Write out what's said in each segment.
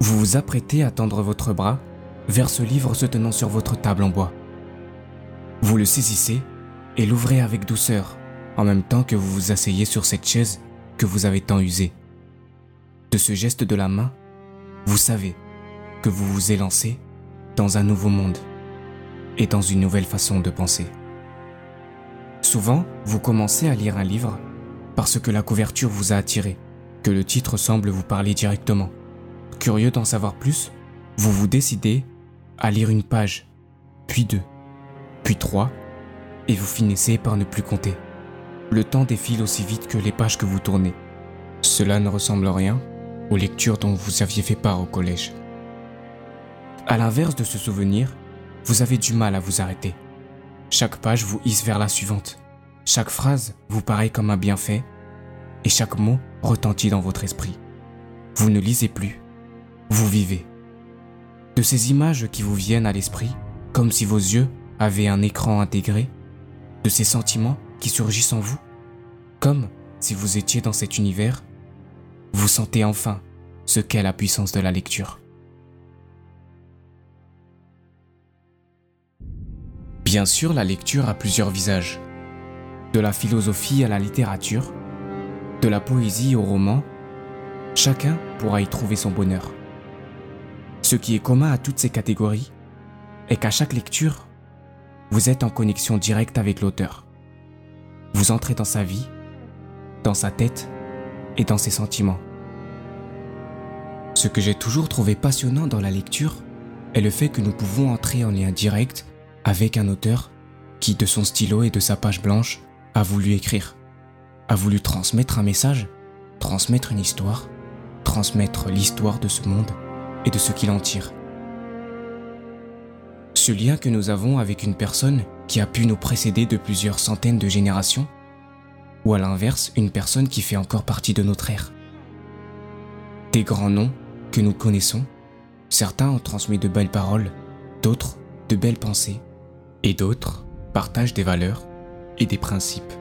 Vous vous apprêtez à tendre votre bras vers ce livre se tenant sur votre table en bois. Vous le saisissez et l'ouvrez avec douceur, en même temps que vous vous asseyez sur cette chaise que vous avez tant usée. De ce geste de la main, vous savez que vous vous élancez dans un nouveau monde et dans une nouvelle façon de penser. Souvent, vous commencez à lire un livre parce que la couverture vous a attiré, que le titre semble vous parler directement. Curieux d'en savoir plus, vous vous décidez à lire une page, puis deux, puis trois, et vous finissez par ne plus compter. Le temps défile aussi vite que les pages que vous tournez. Cela ne ressemble rien aux lectures dont vous aviez fait part au collège. À l'inverse de ce souvenir, vous avez du mal à vous arrêter. Chaque page vous hisse vers la suivante. Chaque phrase vous paraît comme un bienfait et chaque mot retentit dans votre esprit. Vous ne lisez plus, vous vivez. De ces images qui vous viennent à l'esprit, comme si vos yeux avaient un écran intégré, de ces sentiments qui surgissent en vous, comme si vous étiez dans cet univers, vous sentez enfin ce qu'est la puissance de la lecture. Bien sûr, la lecture a plusieurs visages. De la philosophie à la littérature, de la poésie au roman, chacun pourra y trouver son bonheur. Ce qui est commun à toutes ces catégories est qu'à chaque lecture, vous êtes en connexion directe avec l'auteur. Vous entrez dans sa vie, dans sa tête et dans ses sentiments. Ce que j'ai toujours trouvé passionnant dans la lecture est le fait que nous pouvons entrer en lien direct avec un auteur qui, de son stylo et de sa page blanche, a voulu écrire, a voulu transmettre un message, transmettre une histoire, transmettre l'histoire de ce monde de ce qu'il en tire. Ce lien que nous avons avec une personne qui a pu nous précéder de plusieurs centaines de générations, ou à l'inverse, une personne qui fait encore partie de notre ère. Des grands noms que nous connaissons, certains ont transmis de belles paroles, d'autres de belles pensées, et d'autres partagent des valeurs et des principes.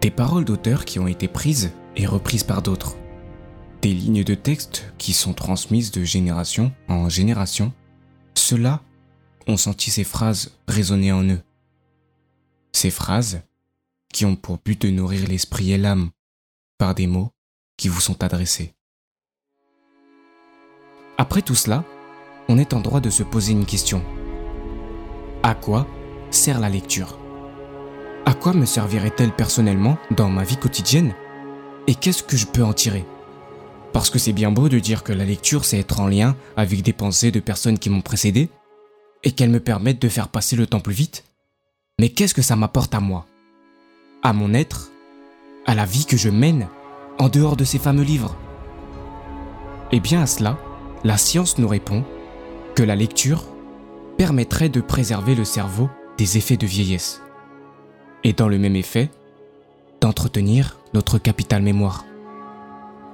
Des paroles d'auteurs qui ont été prises et reprises par d'autres. Des lignes de texte qui sont transmises de génération en génération. Ceux-là ont senti ces phrases résonner en eux. Ces phrases qui ont pour but de nourrir l'esprit et l'âme par des mots qui vous sont adressés. Après tout cela, on est en droit de se poser une question. À quoi sert la lecture? À quoi me servirait-elle personnellement dans ma vie quotidienne? Et qu'est-ce que je peux en tirer? Parce que c'est bien beau de dire que la lecture c'est être en lien avec des pensées de personnes qui m'ont précédé et qu'elles me permettent de faire passer le temps plus vite. Mais qu'est-ce que ça m'apporte à moi? À mon être? À la vie que je mène? En dehors de ces fameux livres? Eh bien à cela, la science nous répond que la lecture permettrait de préserver le cerveau des effets de vieillesse. Et dans le même effet, d'entretenir notre capital mémoire.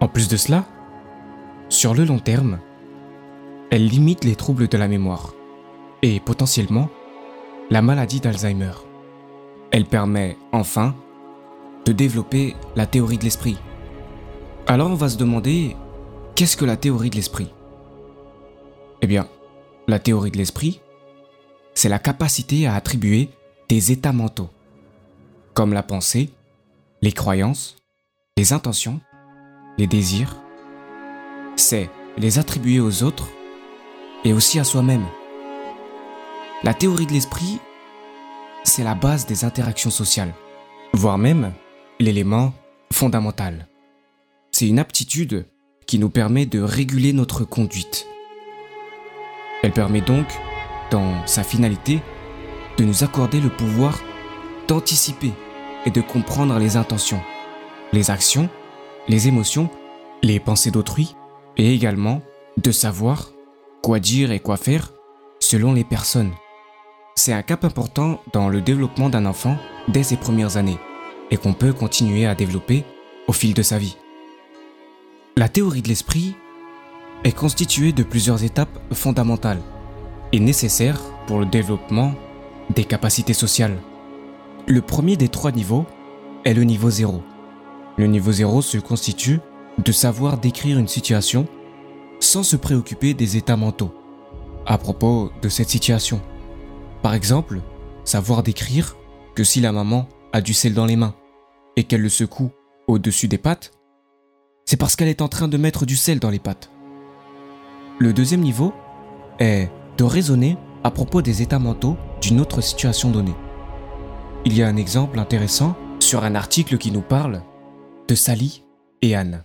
En plus de cela, sur le long terme, elle limite les troubles de la mémoire et potentiellement la maladie d'Alzheimer. Elle permet enfin de développer la théorie de l'esprit. Alors on va se demander, qu'est-ce que la théorie de l'esprit? Eh bien, la théorie de l'esprit, c'est la capacité à attribuer des états mentaux, comme la pensée, les croyances, les intentions, les désirs. C'est les attribuer aux autres et aussi à soi-même. La théorie de l'esprit, c'est la base des interactions sociales, voire même l'élément fondamental. C'est une aptitude qui nous permet de réguler notre conduite. Elle permet donc dans sa finalité, de nous accorder le pouvoir d'anticiper et de comprendre les intentions, les actions, les émotions, les pensées d'autrui, et également de savoir quoi dire et quoi faire selon les personnes. C'est un cap important dans le développement d'un enfant dès ses premières années et qu'on peut continuer à développer au fil de sa vie. La théorie de l'esprit est constituée de plusieurs étapes fondamentales est nécessaire pour le développement des capacités sociales. Le premier des trois niveaux est le niveau zéro. Le niveau zéro se constitue de savoir décrire une situation sans se préoccuper des états mentaux à propos de cette situation. Par exemple, savoir décrire que si la maman a du sel dans les mains et qu'elle le secoue au-dessus des pattes, c'est parce qu'elle est en train de mettre du sel dans les pattes. Le deuxième niveau est de raisonner à propos des états mentaux d'une autre situation donnée. Il y a un exemple intéressant sur un article qui nous parle de Sally et Anne.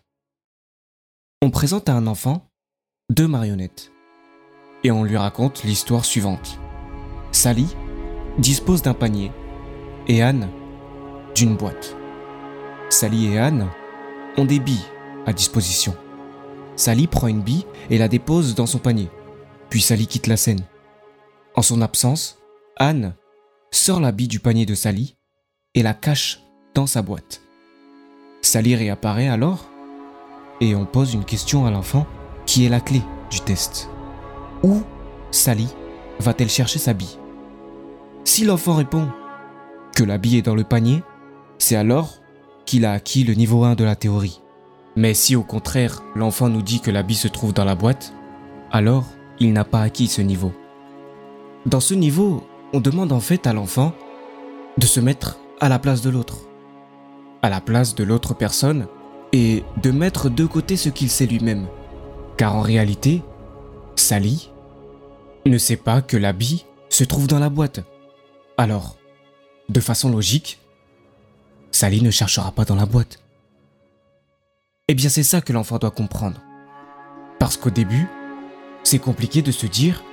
On présente à un enfant deux marionnettes et on lui raconte l'histoire suivante. Sally dispose d'un panier et Anne d'une boîte. Sally et Anne ont des billes à disposition. Sally prend une bille et la dépose dans son panier. Puis Sally quitte la scène. En son absence, Anne sort la bille du panier de Sally et la cache dans sa boîte. Sally réapparaît alors et on pose une question à l'enfant qui est la clé du test. Où Sally va-t-elle chercher sa bille? Si l'enfant répond que la bille est dans le panier, c'est alors qu'il a acquis le niveau 1 de la théorie. Mais si au contraire l'enfant nous dit que la bille se trouve dans la boîte, alors il n'a pas acquis ce niveau. Dans ce niveau, on demande en fait à l'enfant de se mettre à la place de l'autre, à la place de l'autre personne, et de mettre de côté ce qu'il sait lui-même. Car en réalité, Sally ne sait pas que bille se trouve dans la boîte. Alors, de façon logique, Sally ne cherchera pas dans la boîte. Eh bien, c'est ça que l'enfant doit comprendre. Parce qu'au début, c'est compliqué de se dire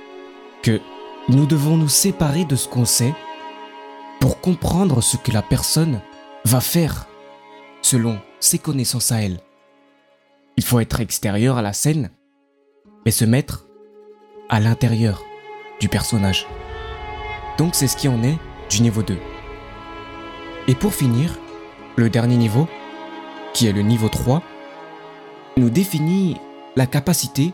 que nous devons nous séparer de ce qu'on sait pour comprendre ce que la personne va faire selon ses connaissances à elle. Il faut être extérieur à la scène, mais se mettre à l'intérieur du personnage. Donc c'est ce qui en est du niveau 2. Et pour finir, le dernier niveau, qui est le niveau 3, nous définit la capacité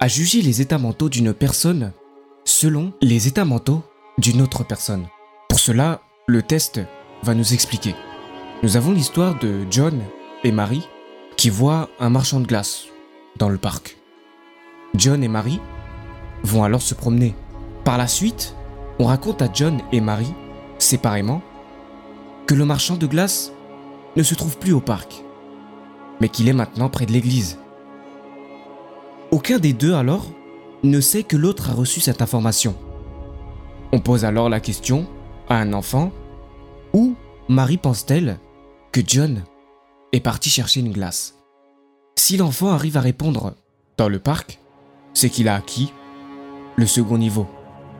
à juger les états mentaux d'une personne selon les états mentaux d'une autre personne. Pour cela, le test va nous expliquer. Nous avons l'histoire de John et Marie qui voient un marchand de glace dans le parc. John et Marie vont alors se promener. Par la suite, on raconte à John et Marie, séparément, que le marchand de glace ne se trouve plus au parc, mais qu'il est maintenant près de l'église. Aucun des deux alors ne sait que l'autre a reçu cette information. On pose alors la question à un enfant où Marie pense-t-elle que John est parti chercher une glace Si l'enfant arrive à répondre dans le parc, c'est qu'il a acquis le second niveau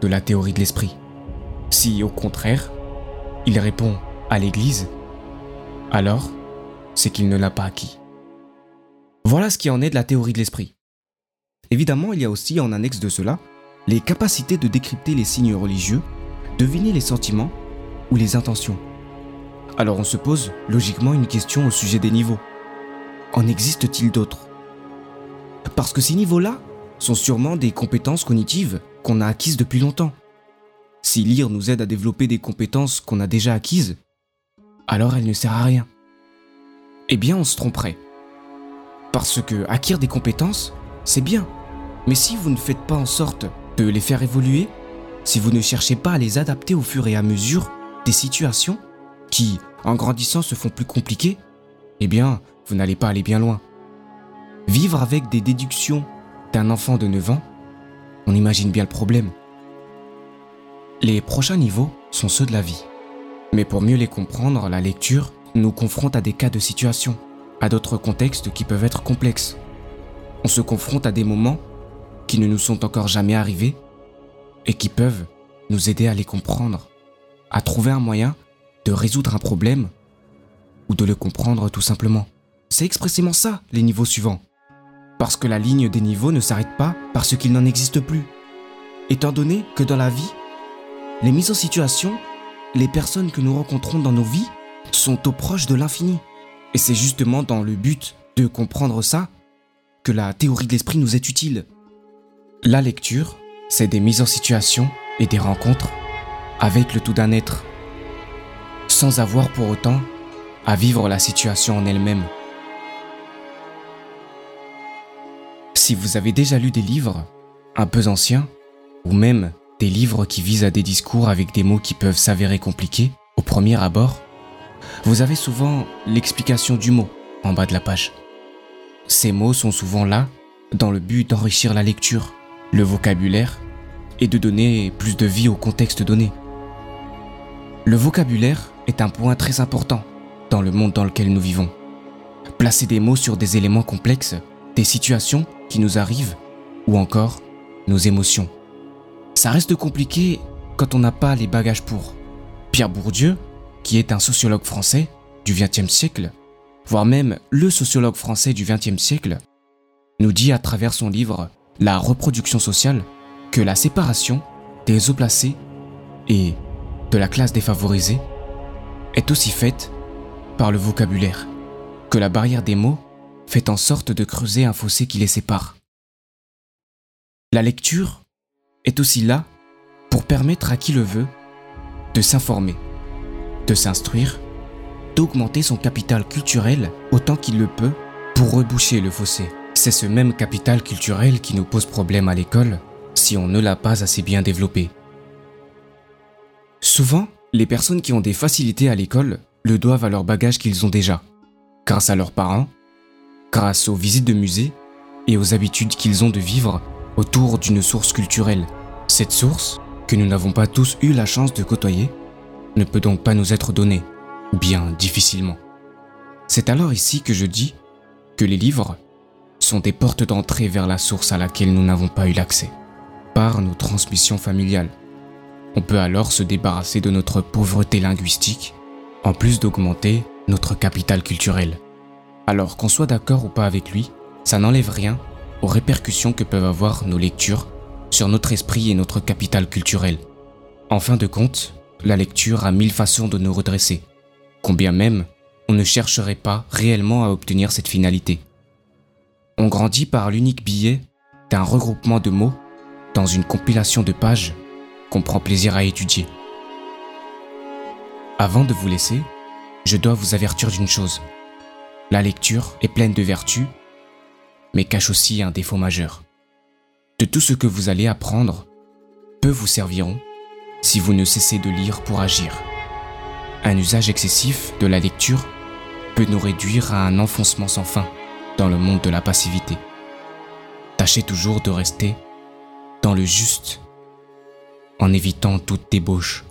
de la théorie de l'esprit. Si au contraire, il répond à l'église, alors c'est qu'il ne l'a pas acquis. Voilà ce qui en est de la théorie de l'esprit. Évidemment, il y a aussi en annexe de cela les capacités de décrypter les signes religieux, deviner les sentiments ou les intentions. Alors on se pose logiquement une question au sujet des niveaux. En existe-t-il d'autres? Parce que ces niveaux-là sont sûrement des compétences cognitives qu'on a acquises depuis longtemps. Si lire nous aide à développer des compétences qu'on a déjà acquises, alors elle ne sert à rien. Eh bien, on se tromperait. Parce que acquérir des compétences, c'est bien. Mais si vous ne faites pas en sorte de les faire évoluer, si vous ne cherchez pas à les adapter au fur et à mesure des situations qui, en grandissant, se font plus compliquées, eh bien, vous n'allez pas aller bien loin. Vivre avec des déductions d'un enfant de 9 ans, on imagine bien le problème. Les prochains niveaux sont ceux de la vie. Mais pour mieux les comprendre, la lecture nous confronte à des cas de situation, à d'autres contextes qui peuvent être complexes. On se confronte à des moments qui ne nous sont encore jamais arrivés et qui peuvent nous aider à les comprendre, à trouver un moyen de résoudre un problème ou de le comprendre tout simplement. C'est expressément ça, les niveaux suivants. Parce que la ligne des niveaux ne s'arrête pas parce qu'il n'en existe plus. Étant donné que dans la vie, les mises en situation, les personnes que nous rencontrons dans nos vies sont au proche de l'infini. Et c'est justement dans le but de comprendre ça que la théorie de l'esprit nous est utile. La lecture, c'est des mises en situation et des rencontres avec le tout d'un être, sans avoir pour autant à vivre la situation en elle-même. Si vous avez déjà lu des livres, un peu anciens, ou même des livres qui visent à des discours avec des mots qui peuvent s'avérer compliqués au premier abord, vous avez souvent l'explication du mot en bas de la page. Ces mots sont souvent là dans le but d'enrichir la lecture, le vocabulaire et de donner plus de vie au contexte donné. Le vocabulaire est un point très important dans le monde dans lequel nous vivons. Placer des mots sur des éléments complexes, des situations qui nous arrivent ou encore nos émotions. Ça reste compliqué quand on n'a pas les bagages pour. Pierre Bourdieu, qui est un sociologue français du XXe siècle, voire même le sociologue français du XXe siècle, nous dit à travers son livre La reproduction sociale que la séparation des eaux placés et de la classe défavorisée est aussi faite par le vocabulaire, que la barrière des mots fait en sorte de creuser un fossé qui les sépare. La lecture est aussi là pour permettre à qui le veut de s'informer, de s'instruire, d'augmenter son capital culturel autant qu'il le peut pour reboucher le fossé. C'est ce même capital culturel qui nous pose problème à l'école si on ne l'a pas assez bien développé. Souvent, les personnes qui ont des facilités à l'école le doivent à leur bagage qu'ils ont déjà, grâce à leurs parents, grâce aux visites de musées et aux habitudes qu'ils ont de vivre autour d'une source culturelle. Cette source, que nous n'avons pas tous eu la chance de côtoyer, ne peut donc pas nous être donnée, ou bien difficilement. C'est alors ici que je dis que les livres sont des portes d'entrée vers la source à laquelle nous n'avons pas eu l'accès, par nos transmissions familiales. On peut alors se débarrasser de notre pauvreté linguistique, en plus d'augmenter notre capital culturel. Alors qu'on soit d'accord ou pas avec lui, ça n'enlève rien aux répercussions que peuvent avoir nos lectures sur notre esprit et notre capital culturel. En fin de compte, la lecture a mille façons de nous redresser, combien même on ne chercherait pas réellement à obtenir cette finalité. On grandit par l'unique billet d'un regroupement de mots dans une compilation de pages qu'on prend plaisir à étudier. Avant de vous laisser, je dois vous avertir d'une chose. La lecture est pleine de vertus, mais cache aussi un défaut majeur. De tout ce que vous allez apprendre, peu vous serviront si vous ne cessez de lire pour agir. Un usage excessif de la lecture peut nous réduire à un enfoncement sans fin dans le monde de la passivité. Tâchez toujours de rester dans le juste en évitant toute débauche.